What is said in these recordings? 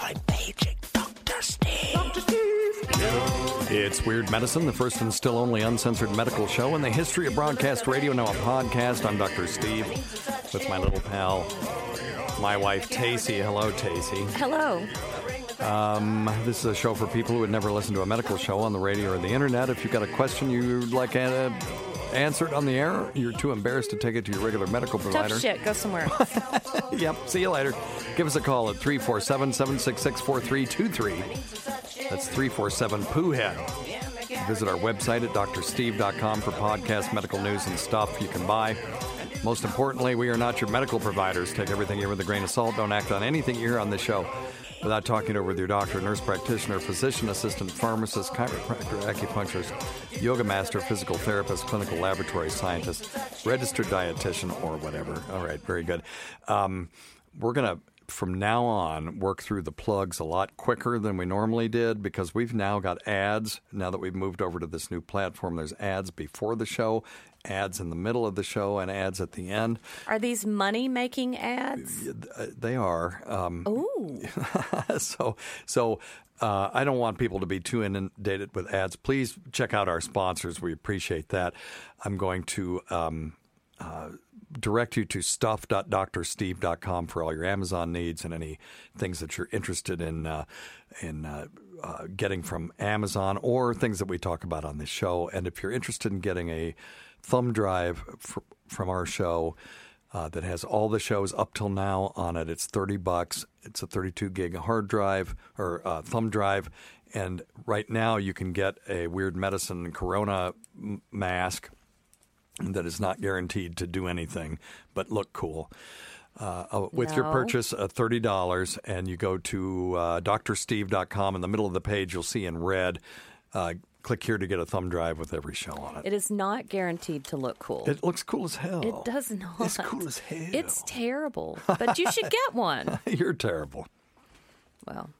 I'm paging Dr. Steve. Dr. Steve. It's Weird Medicine, the first and still only uncensored medical show in the history of broadcast radio, now a podcast. I'm Dr. Steve with my little pal, my wife, Tacie. Hello, Tacie. Hello. Um, this is a show for people who would never listen to a medical show on the radio or the internet. If you've got a question you'd like uh, answered on the air, you're too embarrassed to take it to your regular medical provider. Tough shit. Go somewhere. yep. See you later. Give us a call at 347 766 4323. That's 347 Poohead. Visit our website at drsteve.com for podcast, medical news, and stuff you can buy. Most importantly, we are not your medical providers. Take everything here with a grain of salt. Don't act on anything you hear on this show without talking over with your doctor, nurse practitioner, physician assistant, pharmacist, chiropractor, acupuncturist, yoga master, physical therapist, clinical laboratory scientist, registered dietitian, or whatever. All right, very good. Um, we're going to from now on work through the plugs a lot quicker than we normally did because we've now got ads. Now that we've moved over to this new platform, there's ads before the show, ads in the middle of the show, and ads at the end. Are these money making ads? They are. Um, Ooh. so, so. Uh, I don't want people to be too inundated with ads. Please check out our sponsors. We appreciate that. I'm going to um, uh, direct you to stuff.drsteve.com for all your Amazon needs and any things that you're interested in uh, in uh, uh, getting from Amazon or things that we talk about on this show. And if you're interested in getting a thumb drive f- from our show. Uh, that has all the shows up till now on it. It's thirty bucks. It's a thirty-two gig hard drive or uh, thumb drive, and right now you can get a Weird Medicine Corona mask that is not guaranteed to do anything but look cool. Uh, uh with no. your purchase of $30 and you go to uh, drsteve.com in the middle of the page you'll see in red uh, click here to get a thumb drive with every show on it. It is not guaranteed to look cool. It looks cool as hell. It does not. It's cool as hell. it's terrible but you should get one. You're terrible. Well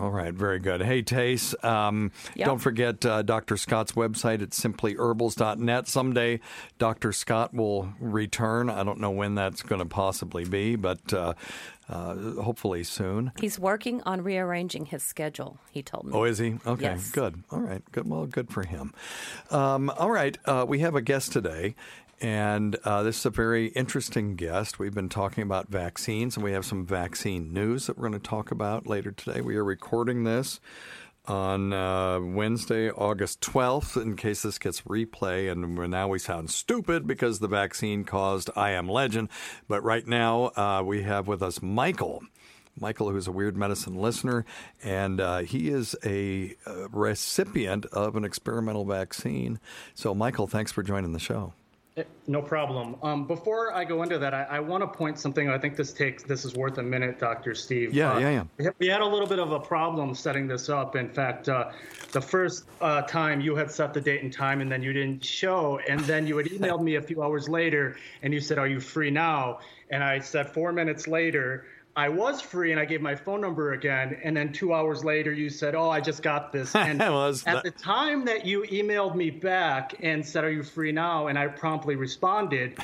all right, very good. Hey, Tace, um, yep. don't forget uh, Dr. Scott's website at simplyherbals.net. Someday Dr. Scott will return. I don't know when that's going to possibly be, but uh, uh, hopefully soon. He's working on rearranging his schedule, he told me. Oh, is he? Okay, yes. good. All right, good. Well, good for him. Um, all right, uh, we have a guest today, and uh, this is a very interesting guest. We've been talking about vaccines, and we have some vaccine news that we're going to talk about later today. We are recording this on uh, Wednesday, August 12th, in case this gets replay. And now we sound stupid because the vaccine caused I Am Legend. But right now, uh, we have with us Michael. Michael, who's a Weird Medicine listener, and uh, he is a, a recipient of an experimental vaccine. So, Michael, thanks for joining the show. No problem. Um, before I go into that, I, I want to point something. I think this takes this is worth a minute, Doctor Steve. Yeah, uh, yeah, yeah. We had a little bit of a problem setting this up. In fact, uh, the first uh, time you had set the date and time, and then you didn't show, and then you had emailed me a few hours later, and you said, "Are you free now?" And I said four minutes later. I was free and I gave my phone number again. And then two hours later, you said, Oh, I just got this. And at the time that you emailed me back and said, Are you free now? And I promptly responded,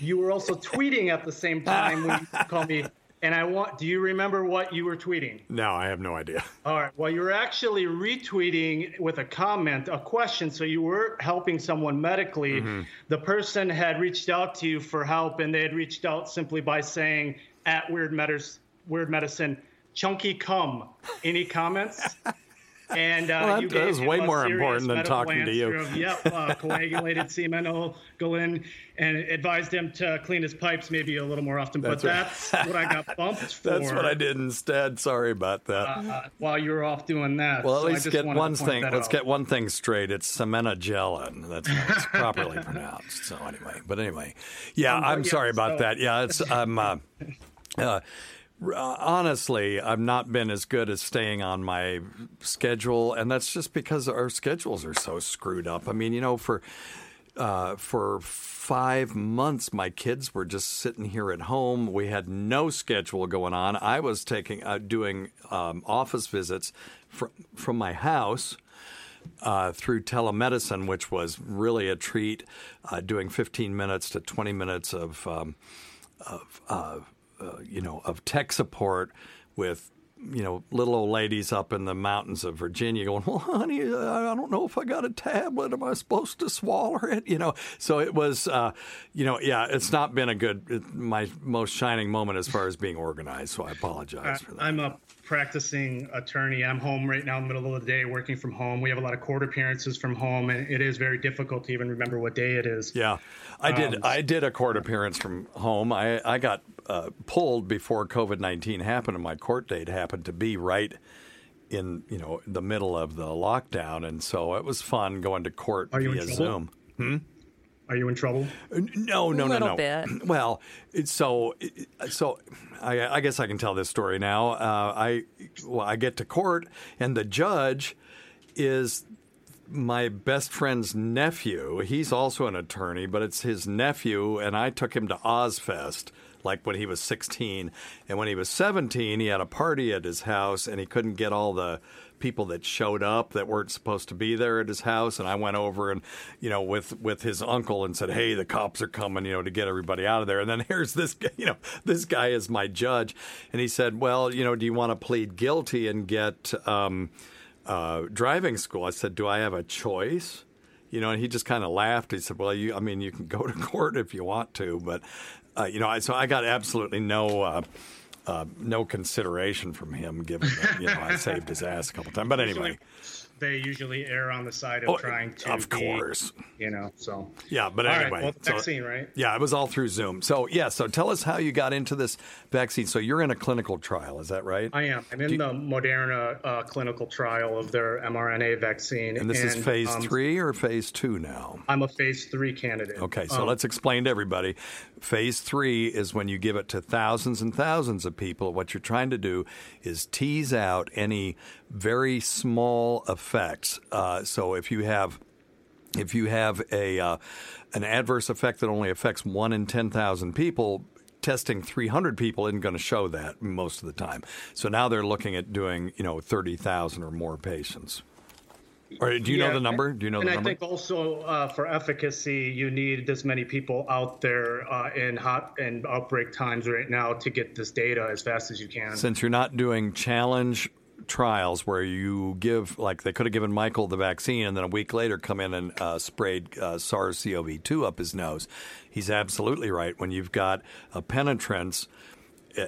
you were also tweeting at the same time when you called me And I want. Do you remember what you were tweeting? No, I have no idea. All right. Well, you were actually retweeting with a comment, a question. So you were helping someone medically. Mm-hmm. The person had reached out to you for help, and they had reached out simply by saying at Weird Medicine, Weird Medicine, Chunky Cum. Any comments? And uh, Well, that- you is way more important than talking to you. Of, yep, uh, coagulated semen go in, and advised him to clean his pipes maybe a little more often. That's but right. that's what I got bumped for. That's what I did instead. Sorry about that. uh, while you were off doing that. well, at So least get one thing. Let's out. get one thing straight. It's semenogelin. That's how it's properly pronounced. So anyway, but anyway, yeah, Um, I'm yeah, sorry about so- that. Yeah, it's um, uh, uh, honestly, I've not been as good as staying on my schedule, and that's just because our schedules are so screwed up. I mean, you know, for uh, for five months, my kids were just sitting here at home. We had no schedule going on. I was taking uh, doing um, office visits fr- from my house. Uh, through telemedicine, which was really a treat, uh, doing 15 minutes to 20 minutes of, um, of uh, you know, of tech support with you know, little old ladies up in the mountains of Virginia going, well, honey, I don't know if I got a tablet. Am I supposed to swallow it? You know, so it was, uh, you know, yeah, it's not been a good, it, my most shining moment as far as being organized. So I apologize for that. I'm a practicing attorney. I'm home right now in the middle of the day working from home. We have a lot of court appearances from home, and it is very difficult to even remember what day it is. Yeah, I did. Um, I did a court appearance from home. I I got uh, pulled before COVID nineteen happened, and my court date happened to be right in you know the middle of the lockdown, and so it was fun going to court Are you in via trouble? Zoom. Are you in trouble? No, no, no, Little no. bit. Well, it's so so. I, I guess I can tell this story now. Uh, I well, I get to court, and the judge is my best friend's nephew. He's also an attorney, but it's his nephew, and I took him to Ozzfest. Like when he was 16. And when he was 17, he had a party at his house and he couldn't get all the people that showed up that weren't supposed to be there at his house. And I went over and, you know, with, with his uncle and said, Hey, the cops are coming, you know, to get everybody out of there. And then here's this you know, this guy is my judge. And he said, Well, you know, do you want to plead guilty and get um, uh, driving school? I said, Do I have a choice? you know, and he just kind of laughed. He said, "Well, you, I mean, you can go to court if you want to, but uh, you know, I, so I got absolutely no." Uh, uh, no consideration from him, given that you know I saved his ass a couple times. But anyway, They usually err on the side of Oh, trying to. of be, course, You know, so. yeah. But All right, anyway, well, the so- vaccine, right? Yeah, it was all through Zoom. So yeah, so tell us how you got into this vaccine. So you're in a clinical trial, is that right? I am. I'm in the Moderna uh, clinical trial of their mRNA vaccine. and this is phase um, three or phase two now? I'm a phase three candidate. Okay, so Um, let's explain to everybody. Phase three is when you give it to thousands and thousands of people. What you're trying to do is tease out any very small effects. Uh, so if you have if you have a uh, an adverse effect that only affects one in ten thousand people, testing 300 people isn't going to show that most of the time. So now they're looking at doing you know 30,000 or more patients. Or do you know the number? Do you know and the I number? think also uh, for efficacy, you need this many people out there uh, in hot and outbreak times right now to get this data as fast as you can. since you're not doing challenge trials where you give like they could have given Michael the vaccine and then a week later come in and uh, sprayed uh, SARS-CoV-2 up his nose. He's absolutely right. When you've got a penetrance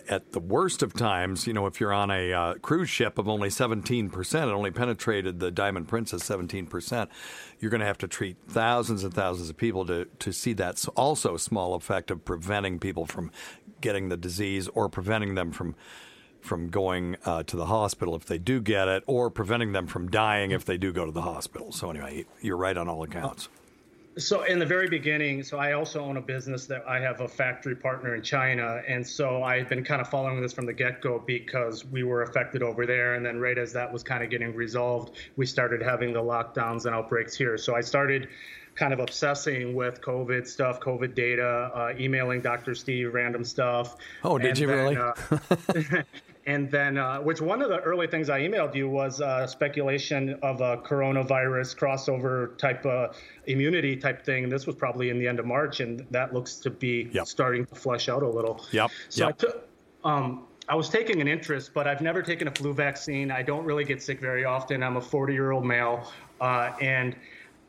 at the worst of times, you know, if you're on a uh, cruise ship of only 17%, it only penetrated the Diamond Princess 17%, you're going to have to treat thousands and thousands of people to, to see that also small effect of preventing people from getting the disease or preventing them from from going uh, to the hospital if they do get it, or preventing them from dying if they do go to the hospital. So anyway, you're right on all accounts. So in the very beginning, so I also own a business that I have a factory partner in China, and so I've been kind of following this from the get-go because we were affected over there, and then right as that was kind of getting resolved, we started having the lockdowns and outbreaks here. So I started kind of obsessing with COVID stuff, COVID data, uh, emailing Dr. Steve random stuff. Oh, did And you then, really? uh, and then, uh, which one of the early things I emailed you was uh, speculation of a coronavirus crossover type of immunity type thing. This was probably in the end of March, and that looks to be Yep. starting to flesh out a little. Yep, So I took. Um, I was taking an interest, but I've never taken a flu vaccine. I don't really get sick very often. I'm a 40 year old male, uh, and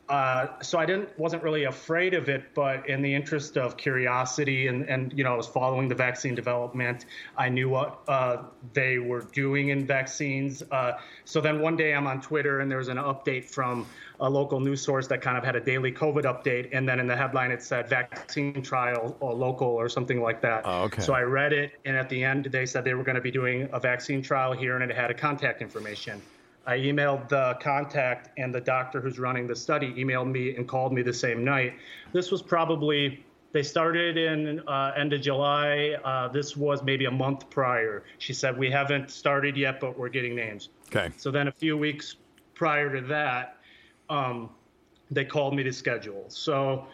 uh, so I didn't wasn't really afraid of it, but in the interest of curiosity and and you know I was following the vaccine development. I knew what uh, they were doing in vaccines. Uh, so then one day I'm on Twitter and there was an update from a local news source that kind of had a daily COVID update, and then in the headline it said vaccine trial or local or something like that. Oh, okay. So I read it, and at the end they said they were going to be doing a vaccine trial here, and it had a contact information. I emailed the contact, and the doctor who's running the study emailed me and called me the same night. This was probably they started in uh, end of July. Uh, this was maybe a month prior. She said we haven't started yet, but we're getting names. Okay. So then a few weeks prior to that, um, they called me to schedule. So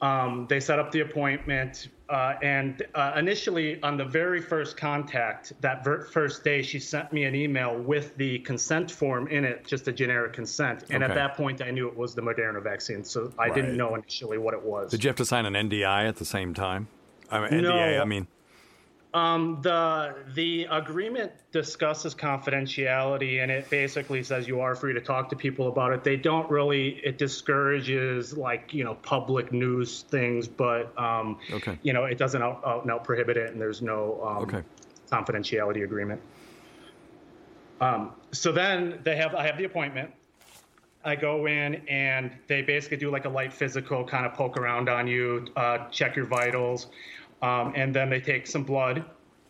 um, they set up the appointment. Uh, and uh, initially, on the very first contact, that ver- first day, she sent me an email with the consent form in it, just a generic consent. And Okay. at that point, I knew it was the Moderna vaccine. So I Right. didn't know initially what it was. Did you have to sign an NDI at the same time? I mean, No. NDA, I mean. Um, the the agreement discusses confidentiality, and it basically says you are free to talk to people about it. They don't really. It discourages like you know public news things, but um, Okay. you know it doesn't out, out and out prohibit it, and there's no um, Okay. confidentiality agreement. Um, so then they have I have the appointment. I go in and they basically do like a light physical, kind of poke around on you, uh, check your vitals, um, and then they take some blood,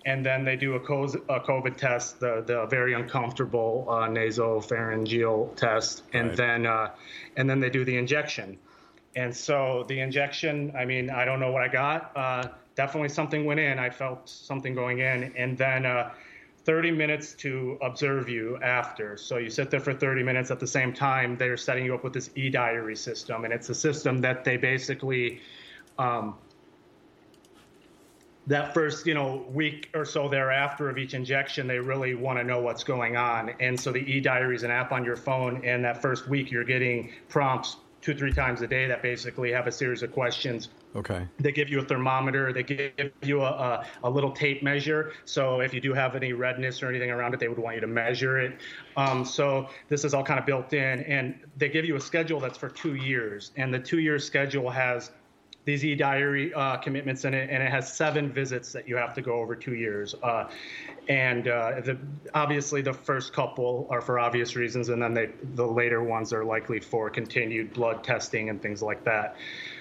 and then they do a COVID, a COVID test, the the very uncomfortable uh, nasopharyngeal test, and Right. then uh, and then they do the injection. And so the injection, I mean, I don't know what I got. Uh, definitely something went in. I felt something going in, and then. Uh, 30 minutes to observe you after. So you sit there for 30 minutes. At the same time, they're setting you up with this e-diary system, and it's a system that they basically, um, that first you know week or so thereafter of each injection, they really want to know what's going on. And so the e-diary is an app on your phone, and that first week you're getting prompts two three times a day that basically have a series of questions Okay. they give you a thermometer. They give you a, a, a little tape measure. So if you do have any redness or anything around it, they would want you to measure it. Um, so this is all kind of built in, and they give you a schedule that's for two years, and the two-year schedule has these e-diary uh, commitments in it, and it has seven visits that you have to go over two years. Uh, and uh, the, obviously, the first couple are for obvious reasons, and then they, the later ones are likely for continued blood testing and things like that.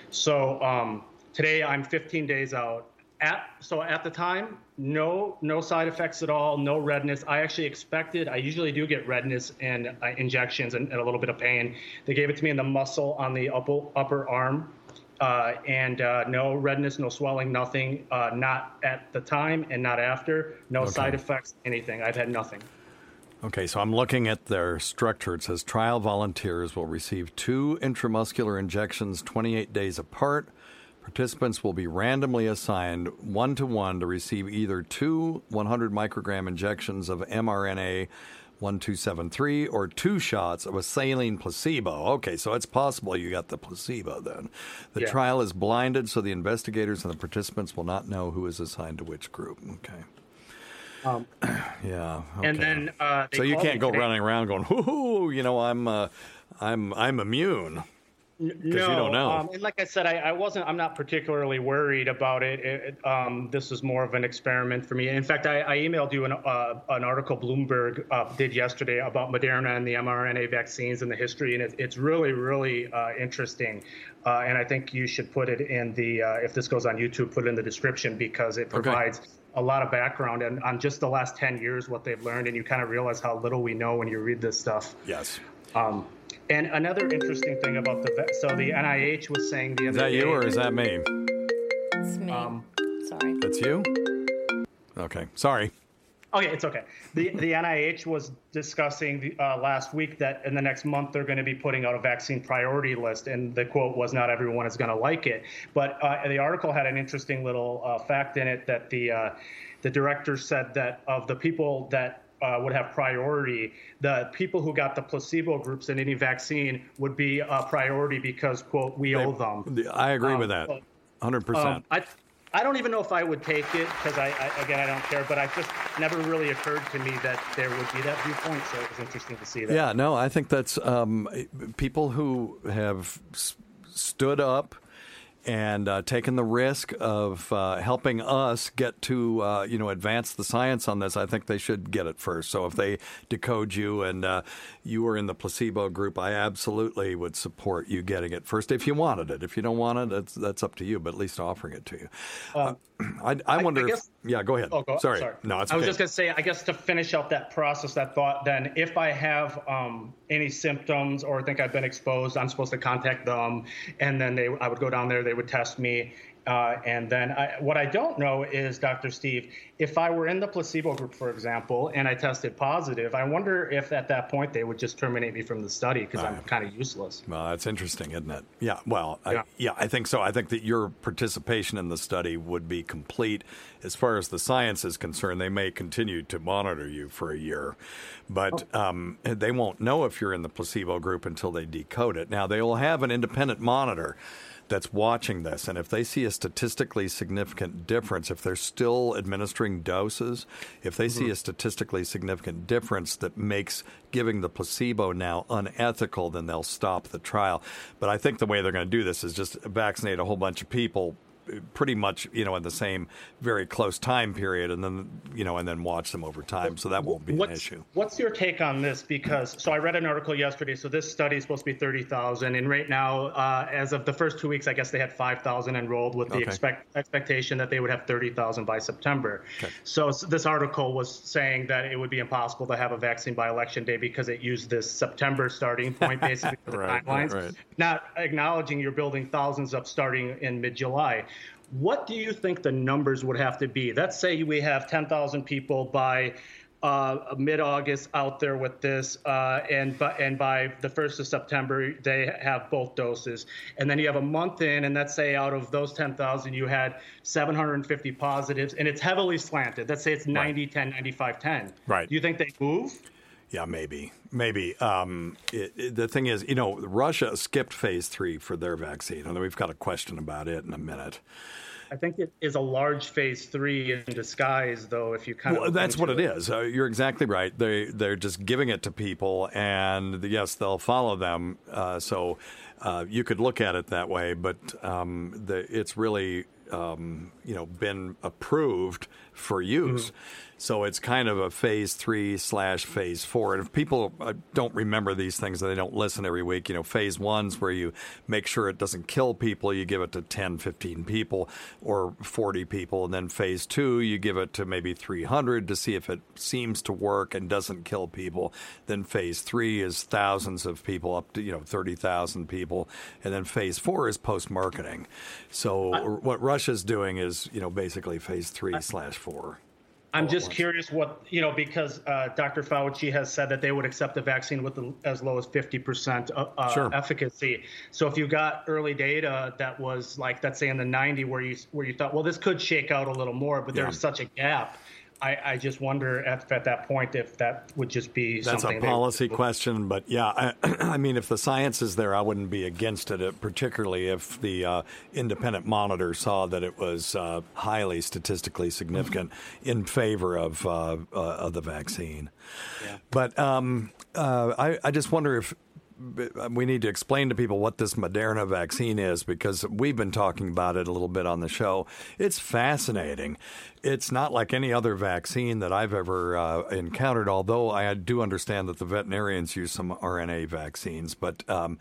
So um, today I'm 15 days out. At so at the time, no no side effects at all, no redness. I actually expected. I usually do get redness and uh, injections and, and a little bit of pain. They gave it to me in the muscle on the upper upper arm, uh, and uh, no redness, no swelling, nothing. Uh, not at the time and not after. No side effects, anything. I've had nothing. Okay, so I'm looking at their structure. It says trial volunteers will receive two intramuscular injections 28 days apart. Participants will be randomly assigned one to one to receive either two 100 microgram injections of mRNA 1273 or two shots of a saline placebo. Okay, so it's possible you got the placebo then. The Yeah. trial is blinded, so the investigators and the participants will not know who is assigned to which group. Okay. yeah. And then uh, So you can't go today. running around going, "Whoo, you know, I'm, uh, I'm, I'm immune." No, you don't know. Um, and like I said, I, I wasn't. I'm not particularly worried about it. It- um, this is more of an experiment for me. In fact, I, I emailed you an, uh, an article Bloomberg uh, did yesterday about Moderna and the mRNA vaccines and the history, and it, it's really, really uh, interesting. Uh, and I think you should put it in the uh, if this goes on YouTube, put it in the description because it provides. A lot of background and on just the last 10 years, what they've learned, and you kind of realize how little we know when you read this stuff. Yes. Um, and another interesting thing about the vet, so the NIH was saying the Is that day, you or is that me? It's me. Um, Sorry. That's you. Okay. Sorry. Okay, it's okay. The the NIH was discussing the, uh, last week that in the next month they're going to be putting out a vaccine priority list, and the quote was, "Not everyone is going to like it." But uh, the article had an interesting little uh, fact in it that the uh, the director said that of the people that uh, would have priority, the people who got the placebo groups in any vaccine would be a priority because quote we owe them. I agree Um, with that. but, Hundred Um, percent. I, I don't even know if I would take it because I, I, again, I don't care, but I just never really occurred to me that there would be that viewpoint. So it was interesting to see that. Yeah, no, I think that's um, people who have s- stood up and uh, taken the risk of uh, helping us get to uh, you know advance the science on this. I think they should get it first. So if they decode you and uh, you were in the placebo group, I absolutely would support you getting it first if you wanted it. If you don't want it, that's that's up to you. But at least offering it to you. Uh, I, I wonder. Um, I guess, if, yeah, go ahead. Oh, go, sorry. sorry. no, it's. I was okay. just gonna say. I guess to finish up that process, that thought. Then, if I have um, any symptoms or think I've been exposed, I'm supposed to contact them, and then they, I would go down there. They would test me. Uh, and then I, what I don't know is, Dr. Steve, if I were in the placebo group, for example, and I tested positive, I wonder if at that point they would just terminate me from the study because I'm kind of useless. Well, that's interesting, isn't it? Yeah. Well, Yeah. I, yeah, I think so. I think that your participation in the study would be complete. As far as the science is concerned, they may continue to monitor you for a year, but Oh. um, they won't know if you're in the placebo group until they decode it. Now, they will have an independent monitor that's watching this, and if they see a statistically significant difference, if they're still administering doses, if they see mm-hmm. a statistically significant difference that makes giving the placebo now unethical, then they'll stop the trial. But I think the way they're going to do this is just vaccinate a whole bunch of people pretty much you know in the same very close time period and then you know and then watch them over time so that won't be an issue What's your take on this? Because so I read an article yesterday. So this study is supposed to be thirty thousand, and right now, uh, as of the first two weeks, I guess they had five thousand enrolled, with the Okay. expect, expectation that they would have thirty thousand by September. So s- this article was saying that it would be impossible to have a vaccine by election day because it used this September starting point, basically for the Right, timelines. right. Not acknowledging you're building thousands up starting in mid-July. What do you think the numbers would have to be? Let's say we have 10,000 people by uh, mid-August out there with this, uh, and by, and by the first of September they have both doses, and then you have a month in, and let's say out of those 10,000 you had 750 positives, and it's heavily slanted. Let's say it's 90, 10, 95, 10. Right. Do you think they move? Yeah, maybe, maybe. Um, it, it- the thing is, you know, Russia skipped phase three for their vaccine, and we've got a question about it in a minute. I think it is a large phase three in disguise, though. If you kind Well, of that's what it is. Uh, you're exactly right. They they're just giving it to people, and yes, they'll follow them. Uh, so uh, you could look at it that way, but um, the, it's really um, you know been approved for use. So it's kind of a phase three slash phase four. And if people uh, don't remember these things and they don't listen every week, you know, phase one's where you make sure it doesn't kill people. You give it to 10, 15 people or 40 people. And then phase two, you give it to maybe 300 to see if it seems to work and doesn't kill people. Then phase three is thousands of people up to, you know, 30,000 people. And then phase four is post marketing. So what Russia's doing is, you know, basically phase three slash four. I'm just curious what you know because uh, Dr. Fauci has said that they would accept the vaccine with the, as low as 50% uh, uh, Sure. efficacy. So if you got early data that was like let's say in the 90 where you where you thought well this could shake out a little more, but Yeah. there's such a gap. I, I just wonder at, at that point if that would just be That's something a policy question, but yeah, I, I mean, if the science is there, I wouldn't be against it, uh, particularly if the uh, independent monitor saw that it was uh, highly statistically significant in favor of uh, uh, of the vaccine. But um, uh, I, I just wonder if we need to explain to people what this Moderna vaccine is because we've been talking about it a little bit on the show. It's fascinating. It's not like any other vaccine that I've ever uh, encountered, although I do understand that the veterinarians use some RNA vaccines. But um,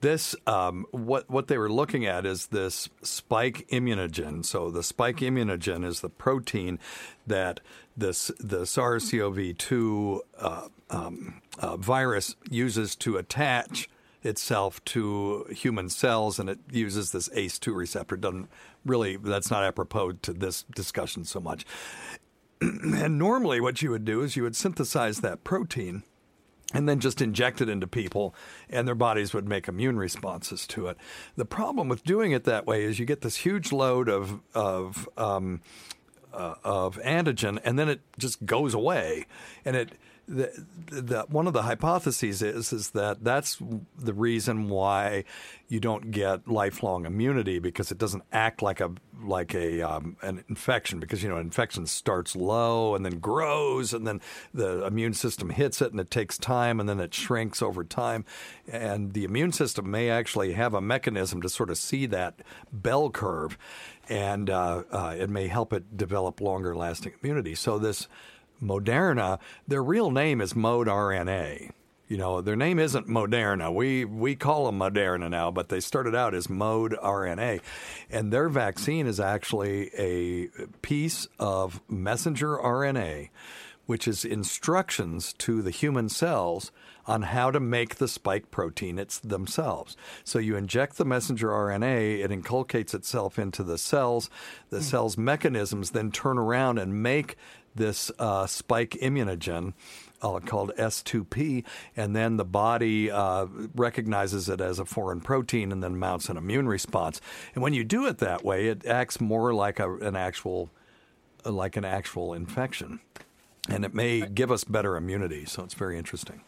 this, um, what what they were looking at is this spike immunogen. So the spike immunogen is the protein that this the SARS-CoV-2 uh, um, uh, virus uses to attach itself to human cells, and it uses this ACE2 receptor. Doesn't really that's not apropos to this discussion so much. and normally, what you would do is you would synthesize that protein and then just inject it into people, and their bodies would make immune responses to it. The problem with doing it that way is you get this huge load of of um, uh, of antigen, and then it just goes away, and it the, the, one of the hypotheses is is that that's the reason why you don't get lifelong immunity because it doesn't act like a like a um, an infection because you know infection starts low and then grows and then the immune system hits it and it takes time and then it shrinks over time. And the immune system may actually have a mechanism to sort of see that bell curve and uh, uh, it may help it develop longer lasting immunity. So this Moderna, their real name is Mode RNA. You know, their name isn't Moderna. We we call them Moderna now, but they started out as Mode RNA, and their vaccine is actually a piece of messenger RNA, which is instructions to the human cells on how to make the spike protein it's themselves. So you inject the messenger RNA, it inculcates itself into the cells. The hmm. cells' mechanisms then turn around and make this uh, spike immunogen uh, called S2P, and then the body uh, recognizes it as a foreign protein and then mounts an immune response. And when you do it that way, it acts more like a, an actual like an actual infection, and it may give us better immunity. So it's very interesting.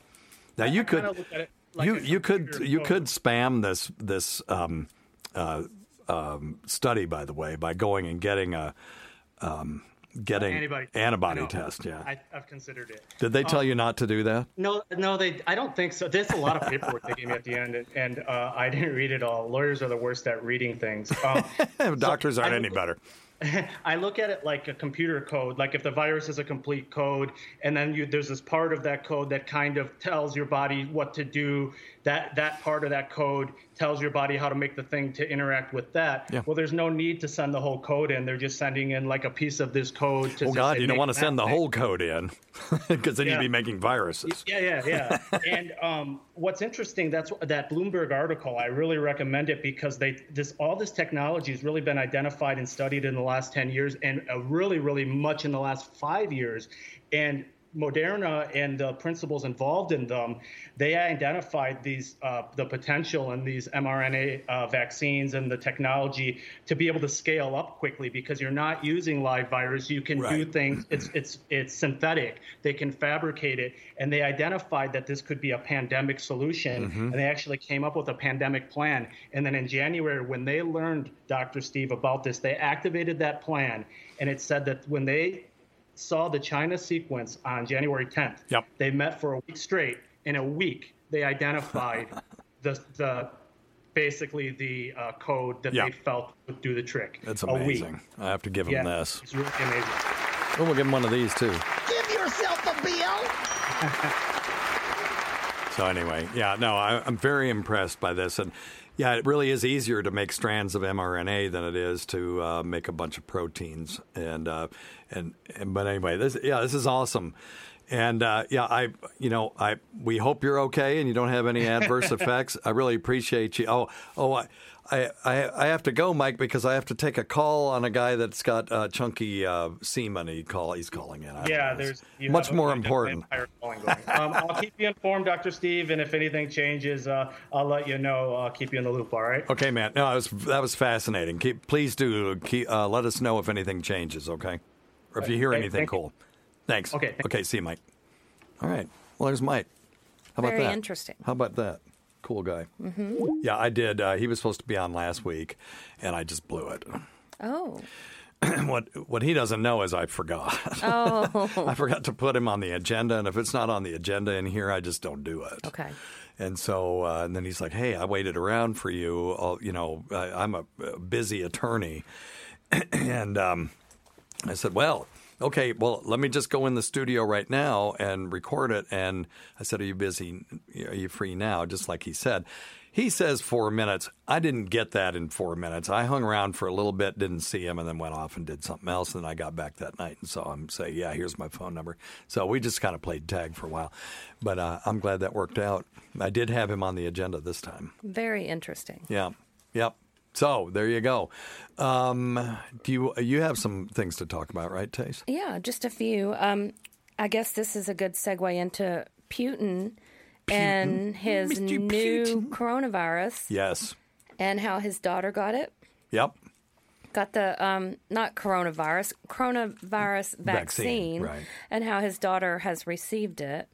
Now you could like you you could you could spam this this um, uh, um, study by the way by going and getting a um, getting antibody, antibody test. Yeah. I, I've considered it. Did they tell you not to do that? No, no, they. I don't think so. There's a lot of paperwork they gave me at the end, and, and uh, I didn't read it all. Lawyers are the worst at reading things. Um, Doctors aren't I- any better. I look at it like a computer code. Like if the virus is a complete code, and then you, there's this part of that code that kind of tells your body what to do. That that part of that code tells your body how to make the thing to interact with that. Yeah. Well, there's no need to send the whole code in. They're just sending in like a piece of this code. To Oh God, you don't want to send the thing." whole code in because then you'd be making viruses. Yeah, yeah, yeah. and um, what's interesting that's that Bloomberg article. I really recommend it because they this all this technology has really been identified and studied in the last ten years, and uh, really, really much in the last five years. And Moderna and the principles involved in them, they identified these uh, the potential in these mRNA uh, vaccines and the technology to be able to scale up quickly because you're not using live virus. You can do things. It's it's it's synthetic. They can fabricate it, and they identified that this could be a pandemic solution, and they actually came up with a pandemic plan. And then in January, when they learned, Dr. Steve, about this, they activated that plan, and it said that when they saw the China sequence on January 10th. Yep. They met for a week straight. In a week, they identified the the basically the uh, code that Yeah. they felt would do the trick. That's A week. amazing. I have to give them Yeah, this. it's really amazing. Oh, we'll give them one of these too. Give yourself a bill. So anyway, yeah, no, I, I'm very impressed by this, and yeah, it really is easier to make strands of mRNA than it is to uh, make a bunch of proteins, and uh, and and but anyway, this yeah, this is awesome, and uh, yeah, I you know I we hope you're okay and you don't have any adverse effects. I really appreciate you. Oh oh. I, I, I I have to go, Mike, because I have to take a call on a guy that's got uh, chunky uh, semen. He call he's calling in. I Yeah, there's you much more important. going. Um, I'll keep you informed, Dr. Steve, and if anything changes, uh, I'll let you know. I'll keep you in the loop. All right. Okay, man. No, that was that was fascinating. Keep, please do keep, uh, let us know if anything changes. Okay, or if you hear Okay, anything cool. Thanks. Okay, thank Okay. See you, Mike. All right. Well, there's Mike. How about Very that? interesting. How about that? Cool guy. Mm-hmm. Yeah, I did. Uh, he was supposed to be on last week, and I just blew it. Oh. what what he doesn't know is I forgot. Oh. I forgot to put him on the agenda, and if it's not on the agenda in here, I just don't do it. Okay. And so, uh, and then he's like, "Hey, I waited around for you. All, you know, I, I'm a, a busy attorney." and um, I said, "Well, okay. Well, let me just go in the studio right now and record it." And I said, "Are you busy? Are you free now?" Just like he said. He says four minutes. I didn't get that in four minutes. I hung around for a little bit, didn't see him, and then went off and did something else. And then I got back that night and saw him say, "Yeah, here's my phone number." So we just kind of played tag for a while, but uh, I'm glad that worked out. I did have him on the agenda this time. Very interesting. Yeah. Yep. So there you go. Um, do you you have some things to talk about, right, Tace? Yeah, just a few. Um, I guess this is a good segue into Putin, and his Mr. new Putin. coronavirus Yes. and how his daughter got it. Yep. got the um, not coronavirus, coronavirus vaccine, right. and how his daughter has received it.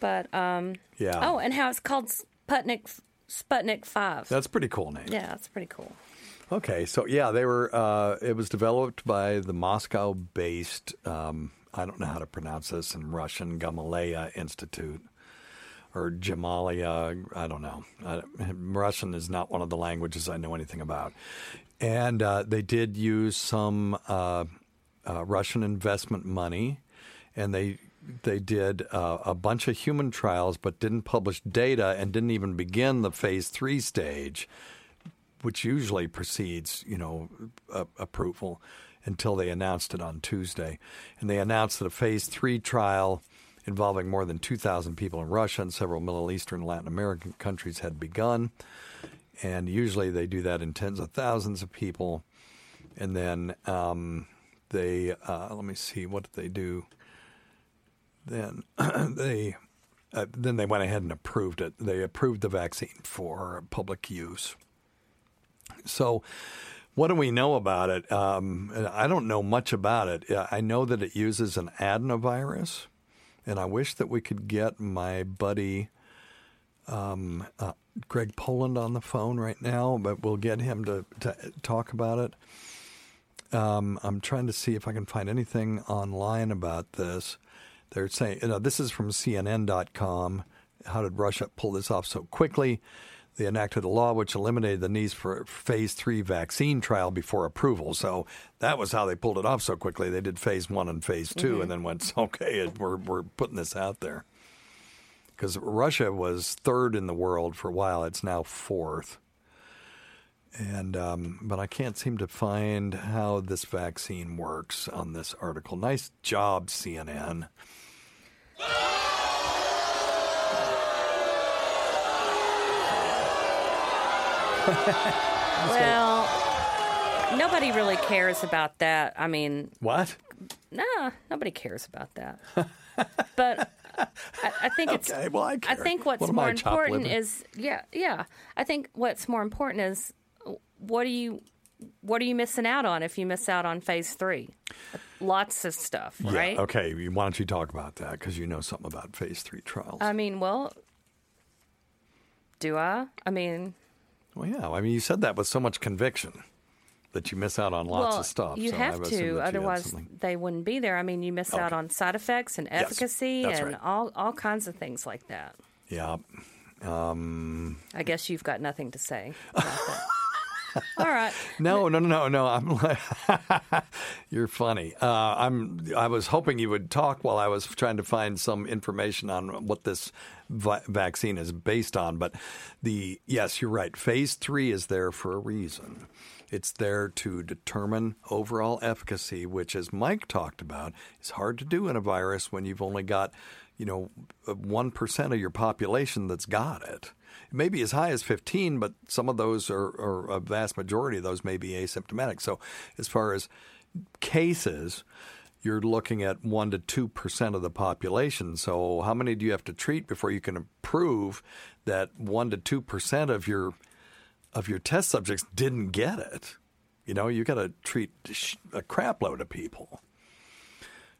But um, Yeah. oh, and how it's called Sputnik Sputnik Five. That's a pretty cool name. yeah, that's pretty cool. Okay, so yeah, they were. Uh, it was developed by the Moscow-based. Um, I don't know how to pronounce this in Russian. Gamaleya Institute or Jamalia. I don't know. I, Russian is not one of the languages I know anything about. And uh, they did use some uh, uh, Russian investment money, and they they did uh, a bunch of human trials, but didn't publish data and didn't even begin the phase three stage which usually precedes, you know, approval until they announced it on Tuesday. And they announced that a phase three trial involving more than 2,000 people in Russia and several Middle Eastern and Latin American countries had begun. And usually they do that in tens of thousands of people. And then um, they, uh, let me see, what did they do? Then they. Uh, then they went ahead and approved it. They approved the vaccine for public use. So, what do we know about it? Um, I don't know much about it. I know that it uses an adenovirus, and I wish that we could get my buddy um, uh, Greg Poland on the phone right now, but we'll get him to, to talk about it. Um, I'm trying to see if I can find anything online about this. They're saying, you know, this is from CNN.com. How did Russia pull this off so quickly? They enacted a law which eliminated the need for a phase three vaccine trial before approval. So that was how they pulled it off so quickly. They did phase one and phase 2 and then went, okay, we're, we're putting this out there. Because Russia was third in the world for a while, it's now fourth. And um, but I can't seem to find how this vaccine works on this article. Nice job, CNN. Well, nobody really cares about that. I mean, What? nah, nobody cares about that. but I, I think it's. Okay, well, I I think what's What more I, important is yeah, yeah. I think what's more important is what are you what are you missing out on if you miss out on phase three? Lots of stuff, right? Okay, why don't you talk about that? Because you know something about phase three trials. I mean, well, do I? I mean, well, yeah, I mean, you said that with so much conviction that you miss out on lots well, of stuff. you so have I've assumed that you to, otherwise they wouldn't be there. I mean, you miss out on side effects and efficacy that's and right. all all kinds of things like that. Yeah. I guess you've got nothing to say. All right. No, no, no, no, no. I'm like, you're funny. Uh, I'm. I was hoping you would talk while I was trying to find some information on what this vaccine is based on. But the yes, you're right. Phase three is there for a reason. It's there to determine overall efficacy, which, as Mike talked about, is hard to do in a virus when you've only got, you know, one percent of your population that's got it. It may be as high as 15, but some of those are, or a vast majority of those may be asymptomatic. So, as far as cases, you're looking at 1 to 2% of the population. So, how many do you have to treat before you can prove that 1 to 2% of your of your test subjects didn't get it? You know, you got to treat a crap load of people.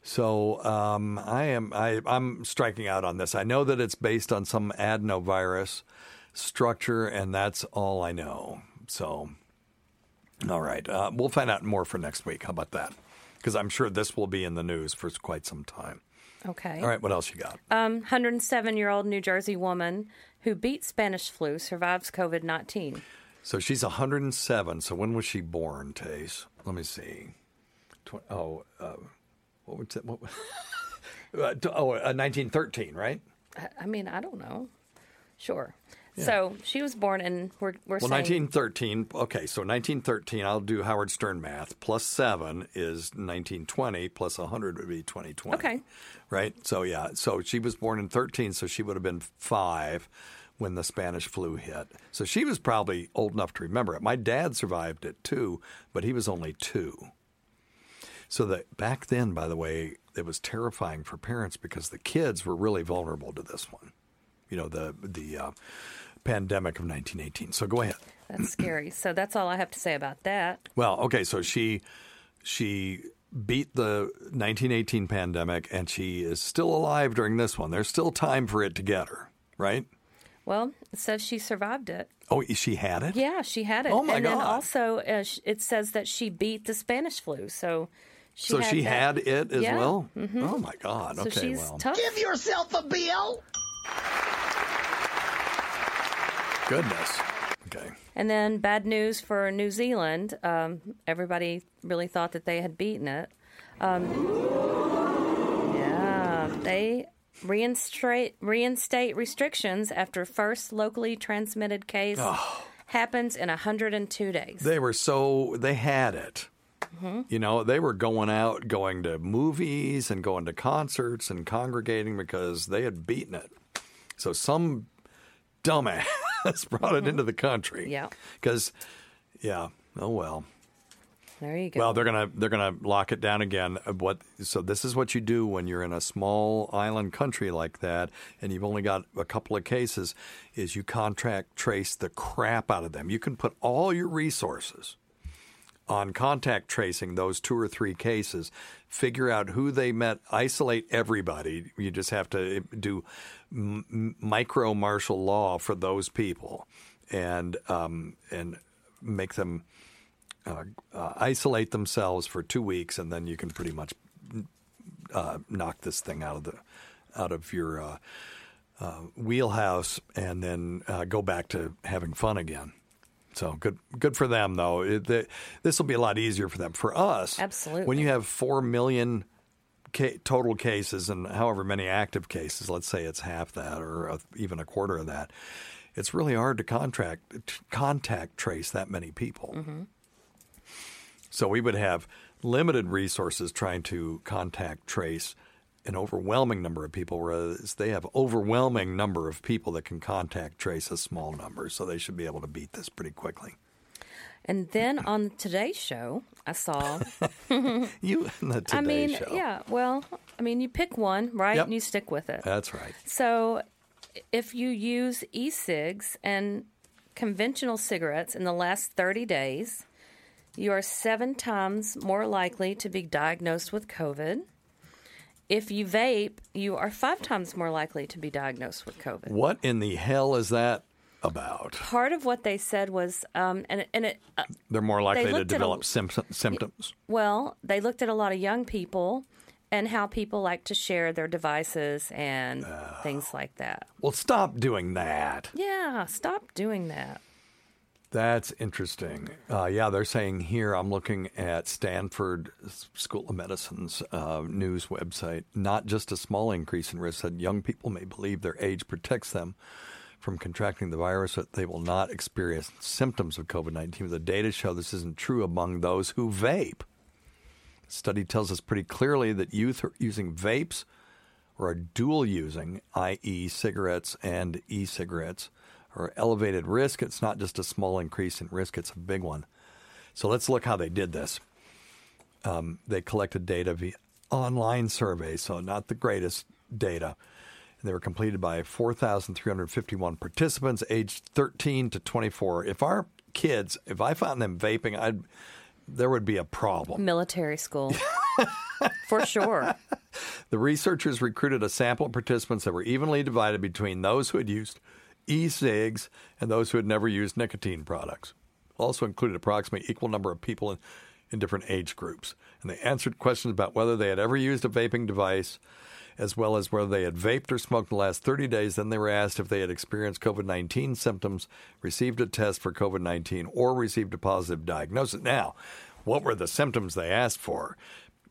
So um, I am I, I'm striking out on this. I know that it's based on some adenovirus structure, and that's all I know. So, all right, uh, we'll find out more for next week. How about that? Because I'm sure this will be in the news for quite some time. Okay. All right, what else you got? Um, 107 year old New Jersey woman who beat Spanish flu survives COVID 19. So she's 107. So when was she born, Tace? Let me see. Oh, uh, what was it? What, uh, oh, uh, 1913, right? I, I mean, I don't know. Sure. So she was born in, we're, we're Well, saying. 1913. Okay, so 1913. I'll do Howard Stern math. Plus seven is 1920. Plus 100 would be 2020. Okay. Right. So yeah. So she was born in 13. So she would have been five when the Spanish flu hit. So she was probably old enough to remember it. My dad survived it too, but he was only two. So that back then, by the way, it was terrifying for parents because the kids were really vulnerable to this one. You know, the the uh, pandemic of 1918. So go ahead. That's scary. So that's all I have to say about that. Well, okay, so she she beat the 1918 pandemic, and she is still alive during this one. There's still time for it to get her, right? Well, it says she survived it. Oh, she had it. Yeah, she had it. Oh, my and then God. also, uh, it says that she beat the Spanish flu. So she so had she that. had it as Yeah. well. Oh my God. So okay, she's well, tough. Give yourself a bill. Goodness. Okay. And then bad news for New Zealand. Um, everybody really thought that they had beaten it. Um, yeah, they reinstate reinstate restrictions after first locally transmitted case happens in 102 days. They were so they had it. Mm-hmm. You know, they were going out, going to movies and going to concerts and congregating because they had beaten it. So some dumbass brought it into the country. Mm-hmm. Yeah. Because, yeah. Oh well. there you go. Well, they're gonna they're gonna lock it down again. Uh, What? So this is what you do when you're in a small island country like that, and you've only got a couple of cases. Is you contract trace the crap out of them. You can put all your resources on contact tracing those two or three cases, figure out who they met, isolate everybody. You just have to do m- m- micro martial law for those people, and um, and make them uh, uh, isolate themselves for two weeks, and then you can pretty much uh, knock this thing out of the out of your uh, uh, wheelhouse, and then uh, go back to having fun again. So good, good for them though. It, this will be a lot easier for them. For us, Absolutely. When you have four million ca- total cases and however many active cases, let's say it's half that or a, even a quarter of that, it's really hard to contract to contact trace that many people. Mm-hmm. So we would have limited resources trying to contact trace an overwhelming number of people, whereas they have overwhelming number of people that can contact trace a small number. So they should be able to beat this pretty quickly. and then on today's show, I saw. You in the Today I mean, Show. yeah. Well, I mean, you pick one, right, Yep. and you stick with it. That's right. So, if you use e cigs and conventional cigarettes in the last 30 days, you are seven times more likely to be diagnosed with COVID. If you vape, you are five times more likely to be diagnosed with COVID. What in the hell is that about? Part of what they said was, um, and, and it, uh, They're more likely to looked at a- develop symptoms. well, they looked at a lot of young people and how people like to share their devices and things like that. Well, stop doing that. Yeah, stop doing that. That's interesting. Uh, yeah, they're saying here, I'm looking at Stanford School of Medicine's uh, news website, not just a small increase in risk, that young people may believe their age protects them from contracting the virus, that they will not experience symptoms of COVID 19. The data show this isn't true among those who vape. The study tells us pretty clearly that youth are using vapes or are dual using, i.e., cigarettes and e cigarettes, are elevated risk. It's not just a small increase in risk, it's a big one. So let's look how they did this. Um, they collected data via online surveys, so not the greatest data. They were completed by 4,351 participants aged 13 to 24. If our kids, if I found them vaping, I'd there would be a problem. Military school. For sure. The researchers recruited a sample of participants that were evenly divided between those who had used e cigs and those who had never used nicotine products. Also included approximately equal number of people in, in different age groups. And they answered questions about whether they had ever used a vaping device, as well as whether they had vaped or smoked in the last 30 days. Then they were asked if they had experienced COVID 19 symptoms, received a test for COVID 19, or received a positive diagnosis. Now, what were the symptoms they asked for?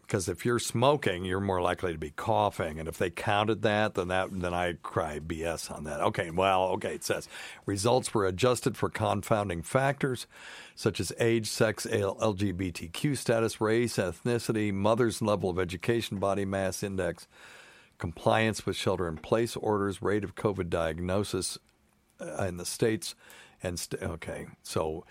Because if you're smoking, you're more likely to be coughing, and if they counted that, then that then I cry BS on that. Okay, well, okay, it says results were adjusted for confounding factors such as age, sex, LGBTQ status, race, ethnicity, mother's level of education, body mass index, compliance with shelter-in-place orders, rate of COVID diagnosis uh, in the states, and st- okay, so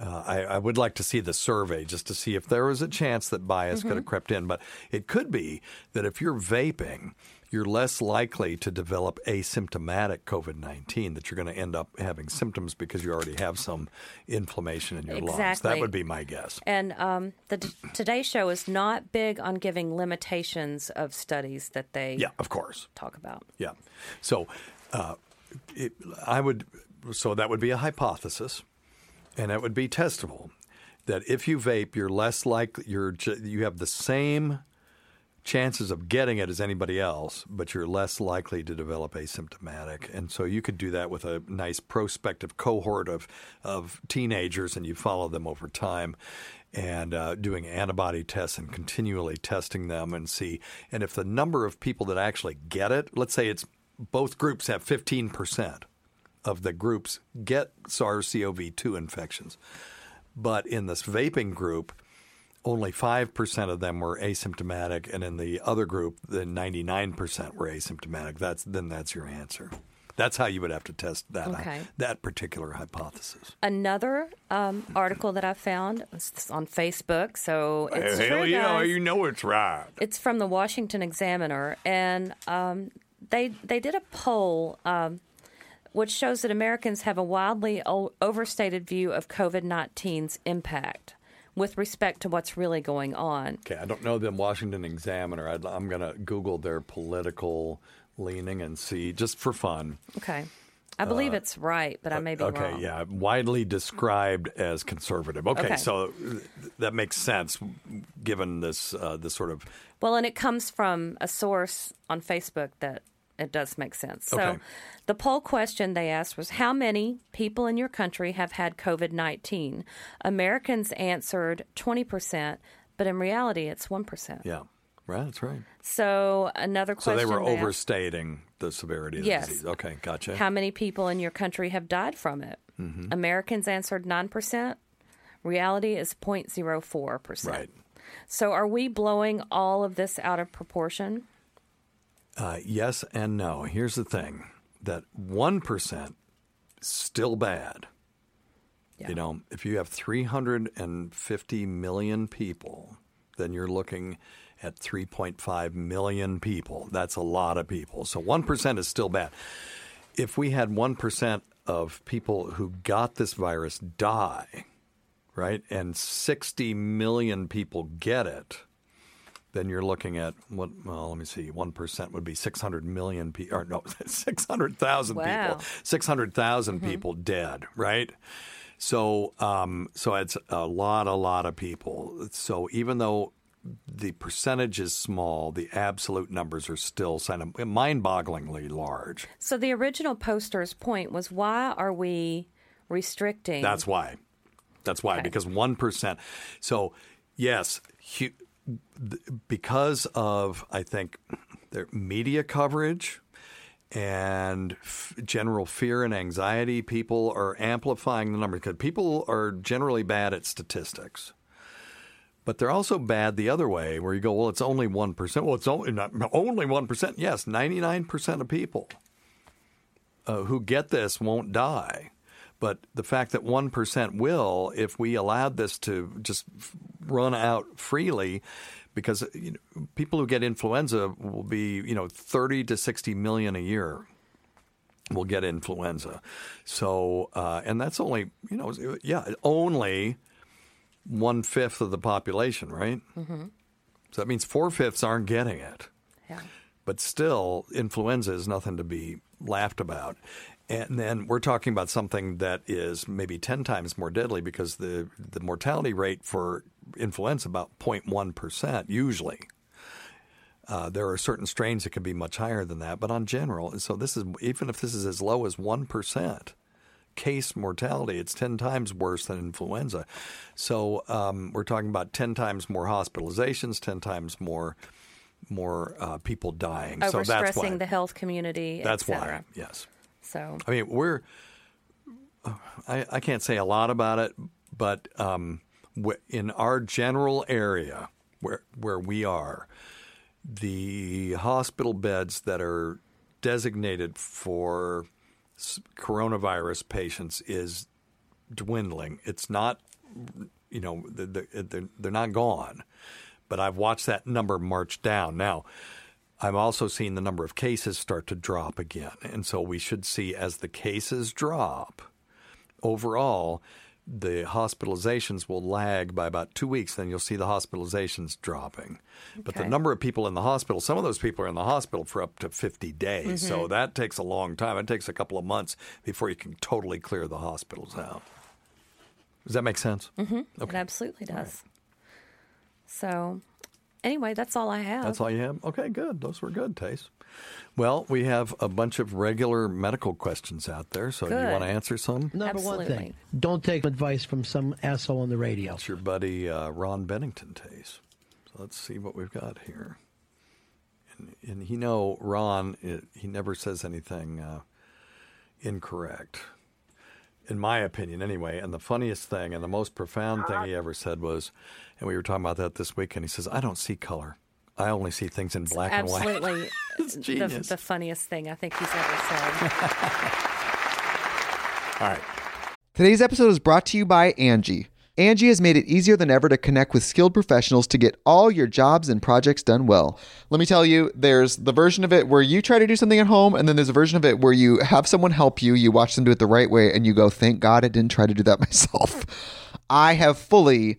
Uh, I, I would like to see the survey just to see if there was a chance that bias could have crept in. But it could be that if you're vaping, you're less likely to develop asymptomatic COVID 19, that you're going to end up having symptoms because you already have some inflammation in your lungs. That would be my guess. And um, the Today Show is not big on giving limitations of studies that they Yeah, of course. talk about. Yeah. So uh, it, I would, so that would be a hypothesis, and it would be testable that if you vape, you're less likely, you're, you have the same chances of getting it as anybody else, but you're less likely to develop asymptomatic. And so you could do that with a nice prospective cohort of, of teenagers and you follow them over time and uh, doing antibody tests and continually testing them and see. And if the number of people that actually get it, let's say it's both groups have 15% of the groups get SARS CoV 2 infections. But in this vaping group, only 5% of them were asymptomatic, and in the other group, the 99% were asymptomatic. That's then that's your answer. That's how you would have to test that Okay. that particular hypothesis. Another um, article that I found was on Facebook, so it's Hell yeah, guys. you know it's right. It's from the Washington Examiner, and um, they they did a poll um, which shows that Americans have a wildly overstated view of COVID 19's impact with respect to what's really going on. Okay, I don't know the Washington Examiner. I'd, I'm going to Google their political leaning and see, just for fun. Okay, I believe it's right, but I may be Uh, okay, wrong. yeah, widely described as conservative. Okay, Okay. so th- that makes sense given this uh, this sort of Well, and it comes from a source on Facebook that it does make sense. So Okay. the poll question they asked was How many people in your country have had COVID 19? Americans answered 20%, but in reality, it's 1%. yeah, right. That's right. So another question. So they were overstating the severity of Yes. the disease. Okay, gotcha. How many people in your country have died from it? Mm-hmm. Americans answered 9%. Reality is 0.04%. Right. So are we blowing all of this out of proportion? Uh, yes and no. Here's the thing: that one percent still bad. Yeah. You know, if you have 350 million people, then you're looking at 3.5 million people. That's a lot of people. So 1% is still bad. If we had 1% of people who got this virus die, right, and 60 million people get it, then you're looking at what? Well, let me see. One percent would be 600 million people, or no, 600,000 Wow. Mm-hmm. people. 600,000 people dead, right? So, um, so it's a lot, a lot of people. So even though the percentage is small, the absolute numbers are still mind-bogglingly large. So the original poster's point was why are we restricting? That's why. That's why Okay. because one percent. So yes, hu- because of I think their media coverage and f- general fear and anxiety, people are amplifying the numbers because people are generally bad at statistics. But they're also bad the other way, where you go, well, it's only one percent. Well, it's only not only one percent. Yes, ninety nine percent of people uh, who get this won't die. But the fact that 1% will, if we allowed this to just run out freely, because you know, people who get influenza will be, you know, 30 to 60 million a year will get influenza. So, uh, and that's only, you know, yeah, only one fifth of the population, right? Mm-hmm. So that means four fifths aren't getting it Yeah. but still, influenza is nothing to be laughed about. And then we're talking about something that is maybe 10 times more deadly because the, the mortality rate for influenza about 0.1% usually. Uh, there are certain strains that can be much higher than that, but on general, so this is even if this is as low as 1% case mortality, it's 10 times worse than influenza. So um, we're talking about 10 times more hospitalizations, 10 times more more uh, people dying. so that's why. The health community. that's why. Yes. So I mean, we're. I, I can't say a lot about it, but um, in our general area where where we are, the hospital beds that are designated for coronavirus patients is dwindling. It's not you know, they're, they're, they're not gone. But I've watched that number march down. Now, I'm also seeing the number of cases start to drop again. And so we should see as the cases drop, overall, the hospitalizations will lag by about two weeks. Then you'll see the hospitalizations dropping. But the number of people in the hospital, some of those people are in the hospital for up to 50 days. So that takes a long time. It takes a couple of months before you can totally clear the hospitals out. Does that make sense? Mm-hmm. It absolutely does. So, anyway, that's all I have. That's all you have? Okay, good. Those were good, Tace. Well, we have a bunch of regular medical questions out there. So do you want to answer some? Number one thing: don't take advice from some asshole on the radio. It's your buddy uh, Ron Bennington, Tace. So let's see what we've got here. And, and you know, Ron, it, he never says anything uh, incorrect, in my opinion, anyway. And the funniest thing and the most profound thing he ever said was, and we were talking about that this week, and he says, I don't see color. I only see things in black and white. Absolutely. It's the, the funniest thing I think he's ever said. All right. Today's episode is brought to you by Angi. Angi has made it easier than ever to connect with skilled professionals to get all your jobs and projects done well. Let me tell you, there's the version of it where you try to do something at home, and then there's a version of it where you have someone help you, you watch them do it the right way, and you go, thank God I didn't try to do that myself. I have fully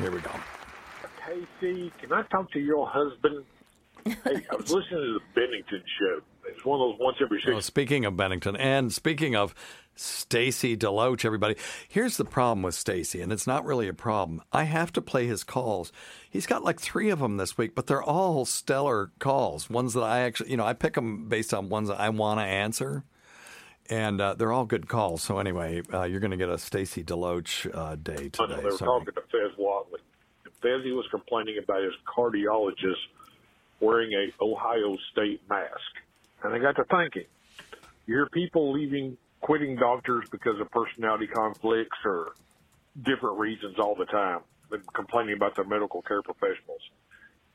Here we go. Casey, can I talk to your husband? Hey, I was listening to the Bennington show. It's one of those once every six. Well, speaking of Bennington, and speaking of Stacy Deloach, everybody, here's the problem with Stacy, and it's not really a problem. I have to play his calls. He's got like three of them this week, but they're all stellar calls. Ones that I actually, you know, I pick them based on ones that I want to answer, and uh, they're all good calls. So anyway, uh, you're going to get a Stacy Deloach uh, day I know today. they were Sorry. talking to Fez Whatley. Fezzy was complaining about his cardiologist wearing a Ohio State mask, and I got to thinking. You hear people leaving, quitting doctors because of personality conflicts or different reasons all the time, and complaining about their medical care professionals.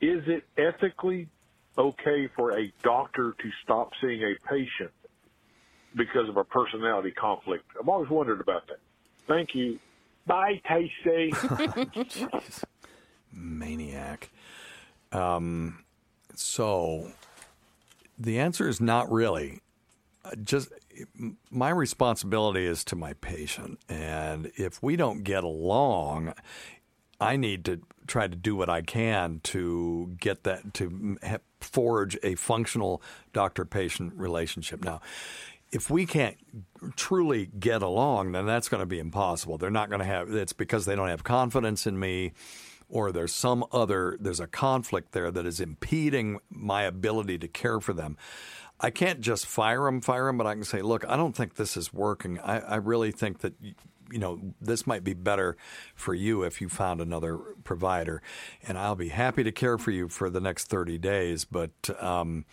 Is it ethically okay for a doctor to stop seeing a patient because of a personality conflict? I've always wondered about that. Thank you. Bye, Tasty. maniac. Um, so the answer is not really. Uh, Just my responsibility is to my patient, and if we don't get along, I need to try to do what I can to get that to forge a functional doctor-patient relationship. Now, if we can't truly get along, then that's going to be impossible. They're not going to have. It's because they don't have confidence in me, or there's some other. There's a conflict there that is impeding my ability to care for them. I can't just fire them, fire them, but I can say, look, I don't think this is working. I, I really think that you know, this might be better for you if you found another provider. And I'll be happy to care for you for the next 30 days. But, um,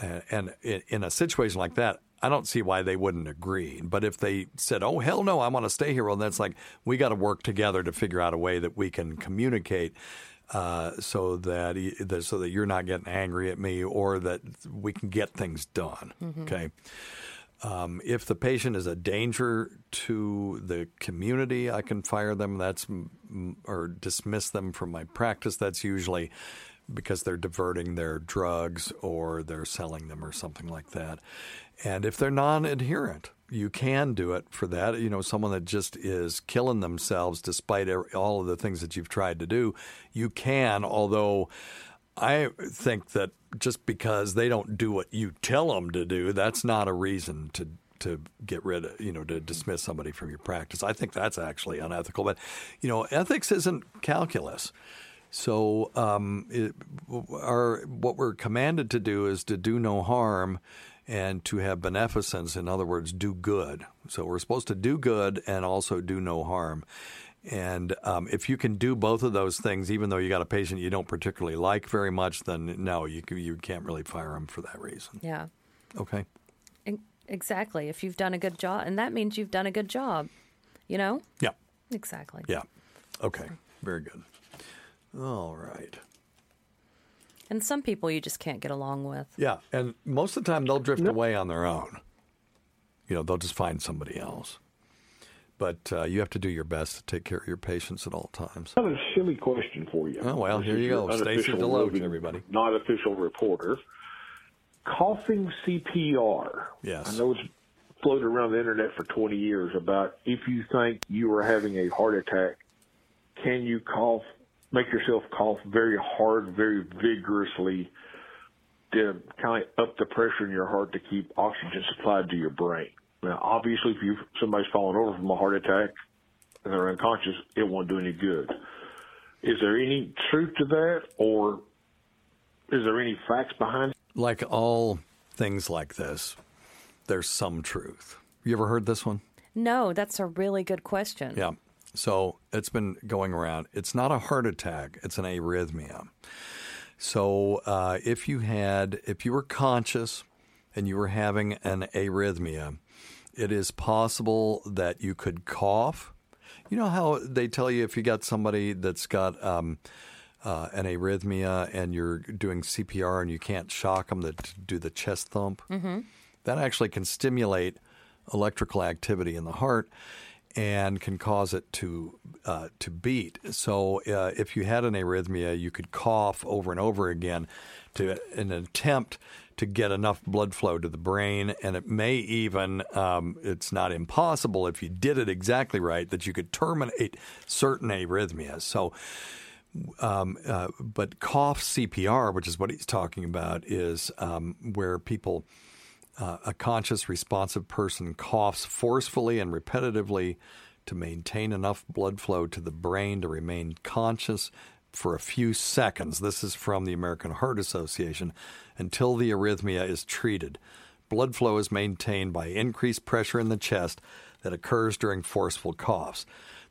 and, in a situation like that, I don't see why they wouldn't agree. But if they said, "Oh hell no, I want to stay here," well, that's like we got to work together to figure out a way that we can communicate uh, so that, so that you're not getting angry at me, or that we can get things done. Mhm. Okay. Um, if the patient is a danger to the community, I can fire them. That's or dismiss them from my practice. That's usually because they're diverting their drugs or they're selling them or something like that. And if they're non-adherent, you can do it for that. You know, someone that just is killing themselves despite all of the things that you've tried to do, you can. Although I think that just because they don't do what you tell them to do, that's not a reason to to get rid of, you know, to dismiss somebody from your practice. I think that's actually unethical. But, you know, ethics isn't calculus. So, um, it, our what we're commanded to do is to do no harm and to have beneficence. In other words, do good. So we're supposed to do good and also do no harm. And um, if you can do both of those things, even though you got a patient you don't particularly like very much, then no, you you can't really fire them for that reason. Yeah. Okay. Exactly. If you've done a good job, and that means you've done a good job, you know? Yeah. Exactly. Yeah. Okay. Very good. All right. And some people you just can't get along with. Yeah, and most of the time they'll drift away on their own. You know, they'll just find somebody else. But uh, you have to do your best to take care of your patients at all times. I have a silly question for you. Oh, well, This here is you go. Stacy unofficial Deloach, everybody. Not official reporter. Coughing CPR. Yes. I know it's floated around the internet for 20 years about if you think you are having a heart attack, can you cough, make yourself cough very hard, very vigorously to kind of up the pressure in your heart to keep oxygen supplied to your brain. Now, obviously, if you somebody's falling over from a heart attack and they're unconscious, it won't do any good. Is there any truth to that, or is there any facts behind it? Like all things like this, there's some truth. You ever heard this one? No, that's a really good question. Yeah. So it's been going around. It's not a heart attack, it's an arrhythmia. So uh, if you had, if you were conscious and you were having an arrhythmia, it is possible that you could cough. You know how they tell you if you got somebody that's got um, uh, an arrhythmia and you're doing CPR and you can't shock them, that do the chest thump. Mm-hmm. That actually can stimulate electrical activity in the heart and can cause it to uh, to beat. So uh, if you had an arrhythmia, you could cough over and over again to in an attempt to get enough blood flow to the brain, and it may even um, it's not impossible if you did it exactly right that you could terminate certain arrhythmias. So. Um, uh, but cough CPR, which is what he's talking about, is um, where people uh, a conscious, responsive person coughs forcefully and repetitively to maintain enough blood flow to the brain to remain conscious for a few seconds. This is from the American Heart Association until the arrhythmia is treated. Blood flow is maintained by increased pressure in the chest that occurs during forceful coughs.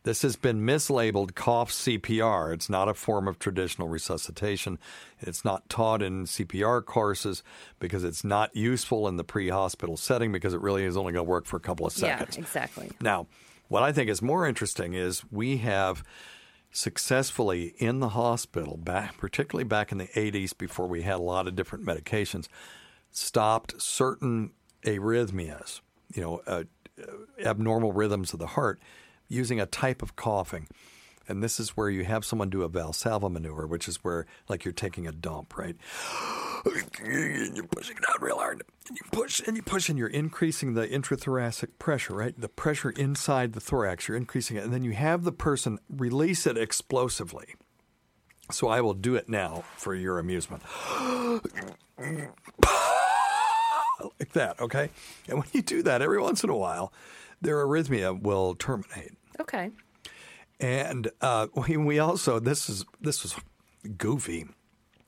This has been mislabeled cough CPR. It's not a form of traditional resuscitation. It's not taught in CPR courses because it's not useful in the pre hospital setting because it really is only going to work for a couple of seconds. Yeah, exactly. Now, what I think is more interesting is we have successfully in the hospital, back, particularly back in the 80s before we had a lot of different medications, stopped certain arrhythmias, you know, uh, abnormal rhythms of the heart using a type of coughing. And this is where you have someone do a Valsalva maneuver, which is where, like, you're taking a dump, right? And you're pushing it out real hard. And you push and you push, and you're increasing the intrathoracic pressure, right? The pressure inside the thorax, you're increasing it. And then you have the person release it explosively. So I will do it now for your amusement. like that, okay? And when you do that, every once in a while, their arrhythmia will terminate. Okay. And uh, we, we also this is this was goofy.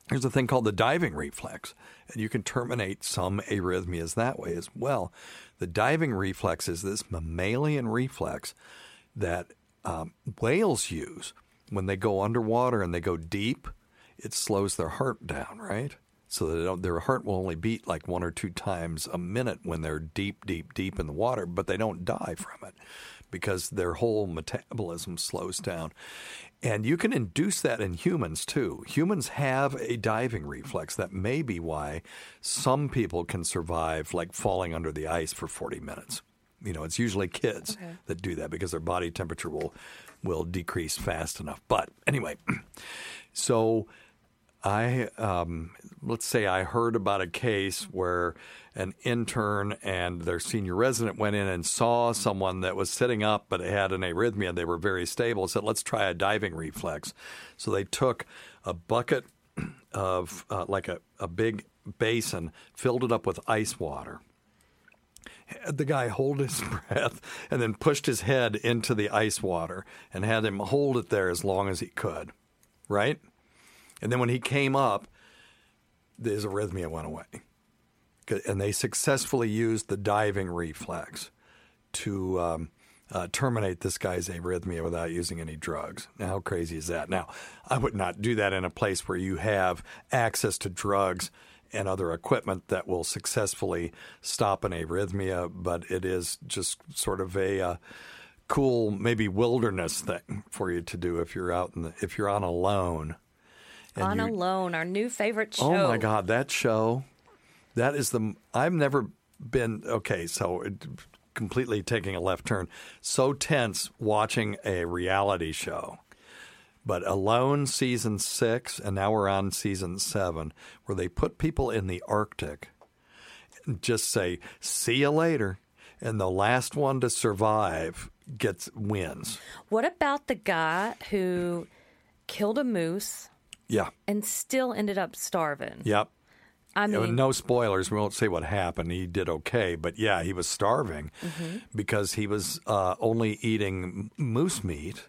There's a thing called the diving reflex, and you can terminate some arrhythmias that way as well. The diving reflex is this mammalian reflex that um, whales use when they go underwater and they go deep. It slows their heart down, right? So that their heart will only beat like one or two times a minute when they're deep, deep, deep in the water, but they don't die from it because their whole metabolism slows down. And you can induce that in humans too. Humans have a diving reflex. That may be why some people can survive like falling under the ice for 40 minutes. You know, it's usually kids Okay. that do that because their body temperature will will decrease fast enough. But anyway, so I um, let's say I heard about a case where an intern and their senior resident went in and saw someone that was sitting up but had an arrhythmia. They were very stable. Said, "Let's try a diving reflex." So they took a bucket of uh, like a, a big basin, filled it up with ice water. Had the guy hold his breath and then pushed his head into the ice water and had him hold it there as long as he could, right? And then when he came up, his arrhythmia went away. And they successfully used the diving reflex to um, uh, terminate this guy's arrhythmia without using any drugs. Now, how crazy is that? Now, I would not do that in a place where you have access to drugs and other equipment that will successfully stop an arrhythmia, but it is just sort of a uh, cool, maybe wilderness thing for you to do if you're out in the, if you're on alone. and On you- Alone, our new favorite show. Oh my God, that show! That is the. I've never been okay. So it, completely taking a left turn. So tense watching a reality show. But Alone season six, and now we're on season seven, where they put people in the Arctic and just say, "See you later," and the last one to survive gets wins. What about the guy who killed a moose Yeah. and still ended up starving? Yep. I Yeah, mean, no spoilers. We won't say what happened. He did okay, but yeah, he was starving Mhm. because he was uh, only eating moose meat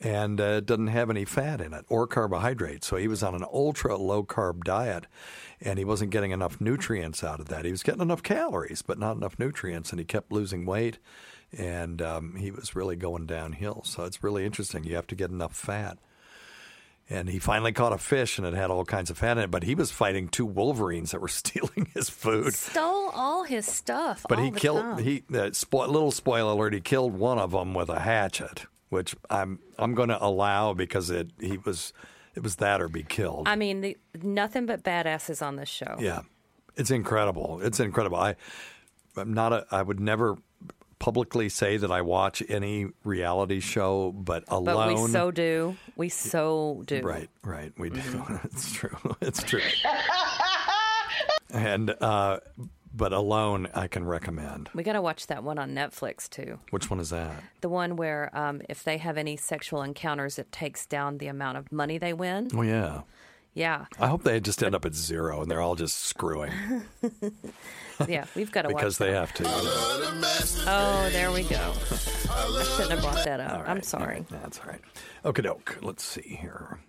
and uh, it doesn't have any fat in it or carbohydrates. So he was on an ultra low carb diet, and he wasn't getting enough nutrients out of that. He was getting enough calories, but not enough nutrients, and he kept losing weight. And um, he was really going downhill. So it's really interesting. You have to get enough fat. And he finally caught a fish, and it had all kinds of fat in it. But he was fighting two wolverines that were stealing his food. stole all his stuff. But all he the killed. time. He uh, spo- little spoiler alert. He killed one of them with a hatchet, which I'm I'm going to allow because it he was it was that or be killed. I mean, the, nothing but badasses on this show. yeah, it's incredible. It's incredible. I I'm not a. I would never publicly say that I watch any reality show, but alone. But we so do. We so do. Right, right. We do. Mm-hmm. it's true. It's true. and uh, but alone, I can recommend. We got to watch that one on Netflix too. Which one is that? The one where um, if they have any sexual encounters, it takes down the amount of money they win. Oh yeah. Yeah, I hope they just end up at zero and they're all just screwing yeah. We've got to watch because they have to. Oh, there we go. I shouldn't have brought that up. All I'm right. sorry. That's all right. Okay, doke. Let's see here.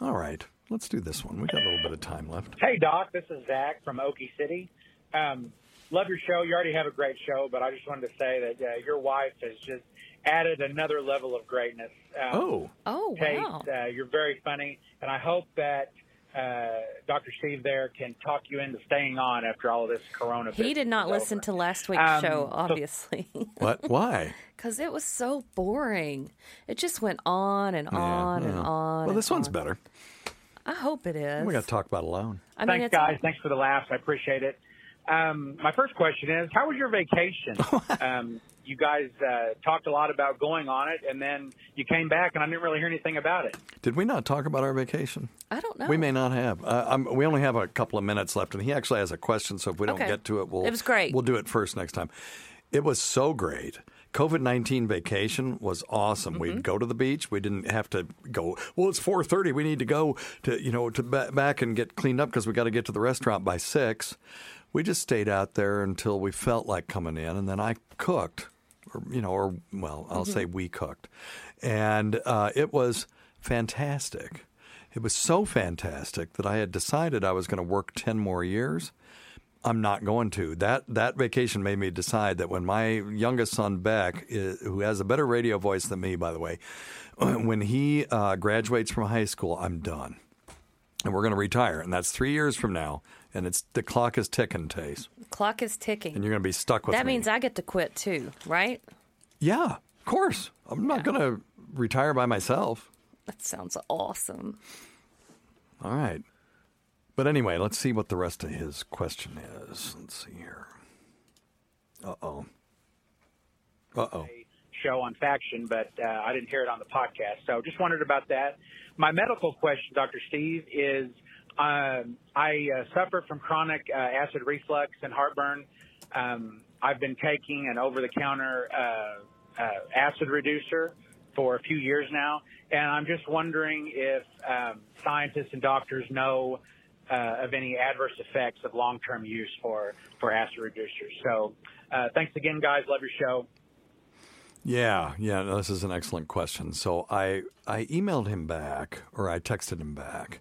All right. Let's do this one. We got a little bit of time left. Hey, Doc, this is Zach from Okie City. Um, love your show. You already have a great show, but I just wanted to say that uh, your wife is just added another level of greatness. Um, Oh. Oh, Kate, wow. uh, you're very funny, and I hope that uh, Dr. Steve there can talk you into staying on after all of this corona. He did not listen to last week's Um, show, so- obviously. What? Why? Because it was so boring. It just went on and on and yeah. on. Well, and this one's on. better. I hope it is. We got to talk about alone. I mean, Thanks, it's guys. Thanks for the laughs. I appreciate it. Um, my first question is, how was your vacation? um, you guys uh, talked a lot about going on it, and then you came back, and I didn't really hear anything about it. Did we not talk about our vacation? I don't know. We may not have. Uh, we only have a couple of minutes left, and he actually has a question. So if we don't Okay. get to it, we'll It was great. We'll do it first next time. It was so great. COVID nineteen vacation was awesome. Mm-hmm. We'd go to the beach. We didn't have to go. Well, it's four thirty. We need to go to you know to ba- back and get cleaned up because we got to get to the restaurant by six. We just stayed out there until we felt like coming in, and then I cooked, or you know, or well, I'll Mm-hmm. say we cooked, and uh, it was fantastic. It was so fantastic that I had decided I was going to work 10 more years. I'm not going to. That that vacation made me decide that when my youngest son Beck, is, who has a better radio voice than me, by the way, when he uh, graduates from high school, I'm done, and we're going to retire, and that's three years from now, and it's the clock is ticking, Tace, Clock is ticking. and you're going to be stuck with that me. means I get to quit too, right? yeah, of course. I'm not going to retire by myself. That sounds awesome. All right. But anyway, let's see what the rest of his question is. Let's see here. Uh oh. Uh oh. show on Faction, but uh, I didn't hear it on the podcast. So just wondered about that. My medical question, Dr. Steve, is um, I uh, suffer from chronic uh, acid reflux and heartburn. Um, I've been taking an over-the-counter uh, uh, acid reducer for a few years now, and I'm just wondering if um, scientists and doctors know uh, of any adverse effects of long-term use for for acid reducers. So, uh, thanks again, guys. Love your show. Yeah, yeah, no, this is an excellent question. So I I emailed him back or I texted him back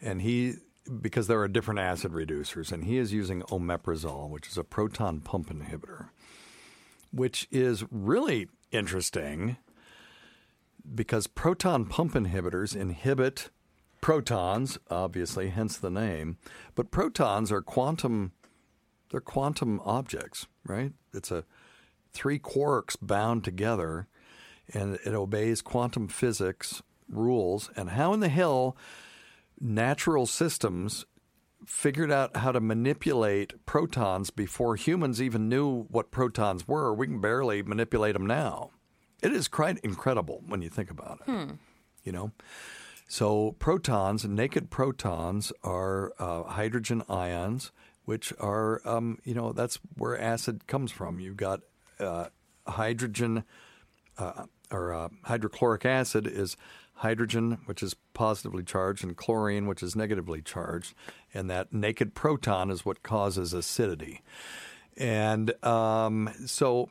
and he because there are different acid reducers and he is using omeprazole, which is a proton pump inhibitor, which is really interesting because proton pump inhibitors inhibit protons, obviously, hence the name, but protons are quantum they're quantum objects, right? It's a three quarks bound together and it obeys quantum physics rules. And how in the hell natural systems figured out how to manipulate protons before humans even knew what protons were? We can barely manipulate them now. It is quite incredible when you think about it. Hmm. You know? So, protons, naked protons, are uh, hydrogen ions, which are, um, you know, that's where acid comes from. You've got uh, hydrogen, uh, or uh, hydrochloric acid is hydrogen, which is positively charged, and chlorine, which is negatively charged. And that naked proton is what causes acidity. And um, so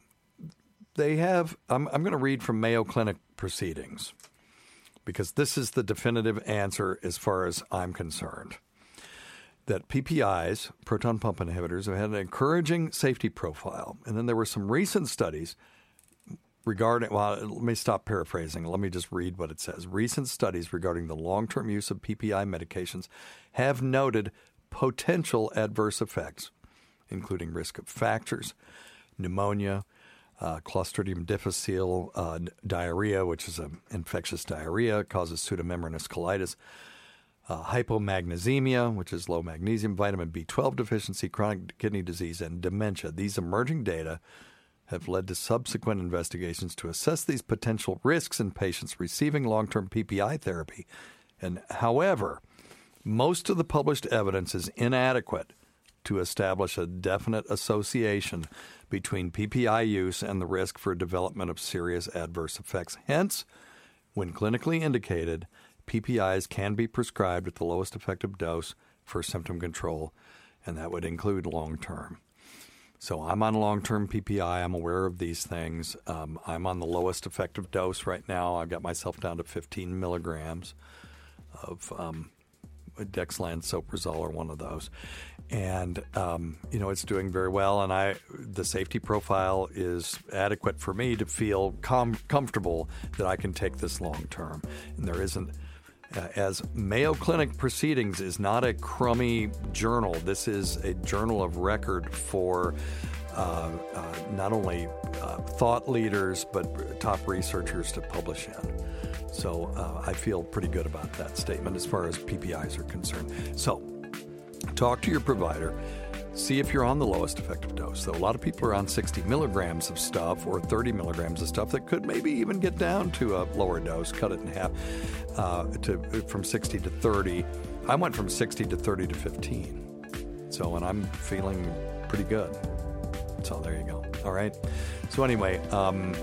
they have, I'm, I'm going to read from Mayo Clinic proceedings because this is the definitive answer as far as I'm concerned. That PPIs, proton pump inhibitors, have had an encouraging safety profile. And then there were some recent studies regarding, well, let me stop paraphrasing. Let me just read what it says. Recent studies regarding the long term use of PPI medications have noted potential adverse effects, including risk of fractures, pneumonia, uh, Clostridium difficile uh, diarrhea, which is an infectious diarrhea, causes pseudomembranous colitis, uh, hypomagnesemia, which is low magnesium, vitamin B12 deficiency, chronic kidney disease, and dementia. These emerging data have led to subsequent investigations to assess these potential risks in patients receiving long term PPI therapy. And however, most of the published evidence is inadequate to establish a definite association between PPI use and the risk for development of serious adverse effects. Hence, when clinically indicated, PPIs can be prescribed at the lowest effective dose for symptom control, and that would include long term. So I'm on long term PPI. I'm aware of these things. Um, I'm on the lowest effective dose right now. I've got myself down to 15 milligrams of um, dexlansoprazole or one of those, and um, you know it's doing very well. And I, the safety profile is adequate for me to feel com- comfortable that I can take this long term, and there isn't. Uh, as Mayo Clinic Proceedings is not a crummy journal. This is a journal of record for uh, uh, not only uh, thought leaders but top researchers to publish in. So uh, I feel pretty good about that statement as far as PPIs are concerned. So talk to your provider. See if you're on the lowest effective dose. Though a lot of people are on 60 milligrams of stuff or 30 milligrams of stuff that could maybe even get down to a lower dose, cut it in half uh, to from 60 to 30. I went from 60 to 30 to 15. So, and I'm feeling pretty good. So there you go. All right. So anyway, um,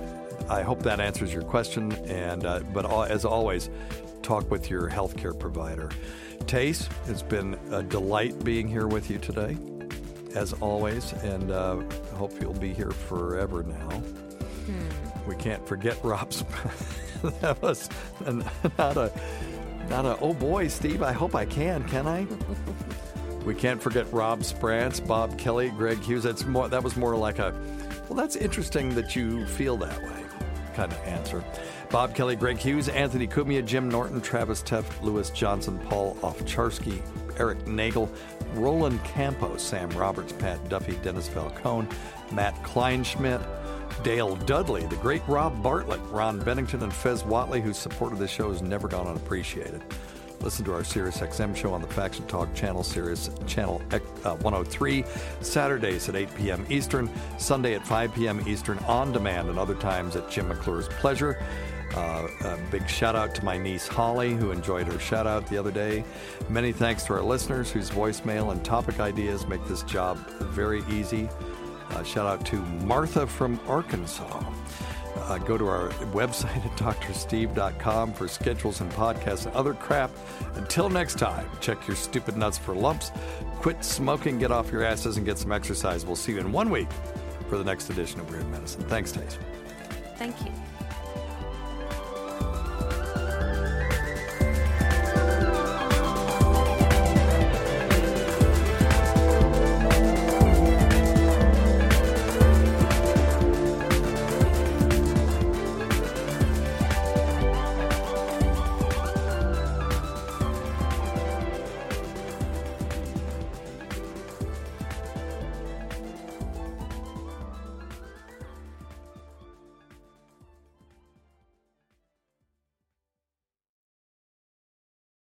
I hope that answers your question. And uh, but all, as always, talk with your healthcare provider. Tace, it's been a delight being here with you today, as always, and uh, I hope you'll be here forever now. We can't forget Rob's. that was not a, not a. Oh boy, Steve. I hope I can. Can I? We can't forget Rob Sprance, Bob Kelly, Greg Hughes. That's more. That was more like a. Well, that's interesting that you feel that way, kind of answer. Bob Kelly, Greg Hughes, Anthony Cumia, Jim Norton, Travis Teff, Lewis Johnson, Paul Ofcharsky, Eric Nagel, Roland Campos, Sam Roberts, Pat Duffy, Dennis Falcone, Matt Kleinschmidt, Dale Dudley, the great Rob Bartlett, Ron Bennington, and Fez Whatley, whose support of this show has never gone unappreciated. Listen to our Sirius XM show on the Faction Talk channel, Sirius Channel uh, 103, Saturdays at 8 p.m. Eastern, Sunday at 5 p.m. Eastern, on demand, and other times at Jim McClure's pleasure. Uh, a big shout out to my niece Holly, who enjoyed her shout out the other day. Many thanks to our listeners whose voicemail and topic ideas make this job very easy. Uh, shout out to Martha from Arkansas. Uh, go to our website at doctorsteve.com for schedules and podcasts and other crap. Until next time, check your stupid nuts for lumps. Quit smoking, get off your asses, and get some exercise. We'll see you in one week for the next edition of Weird Medicine. Thanks, Tace. Thank you.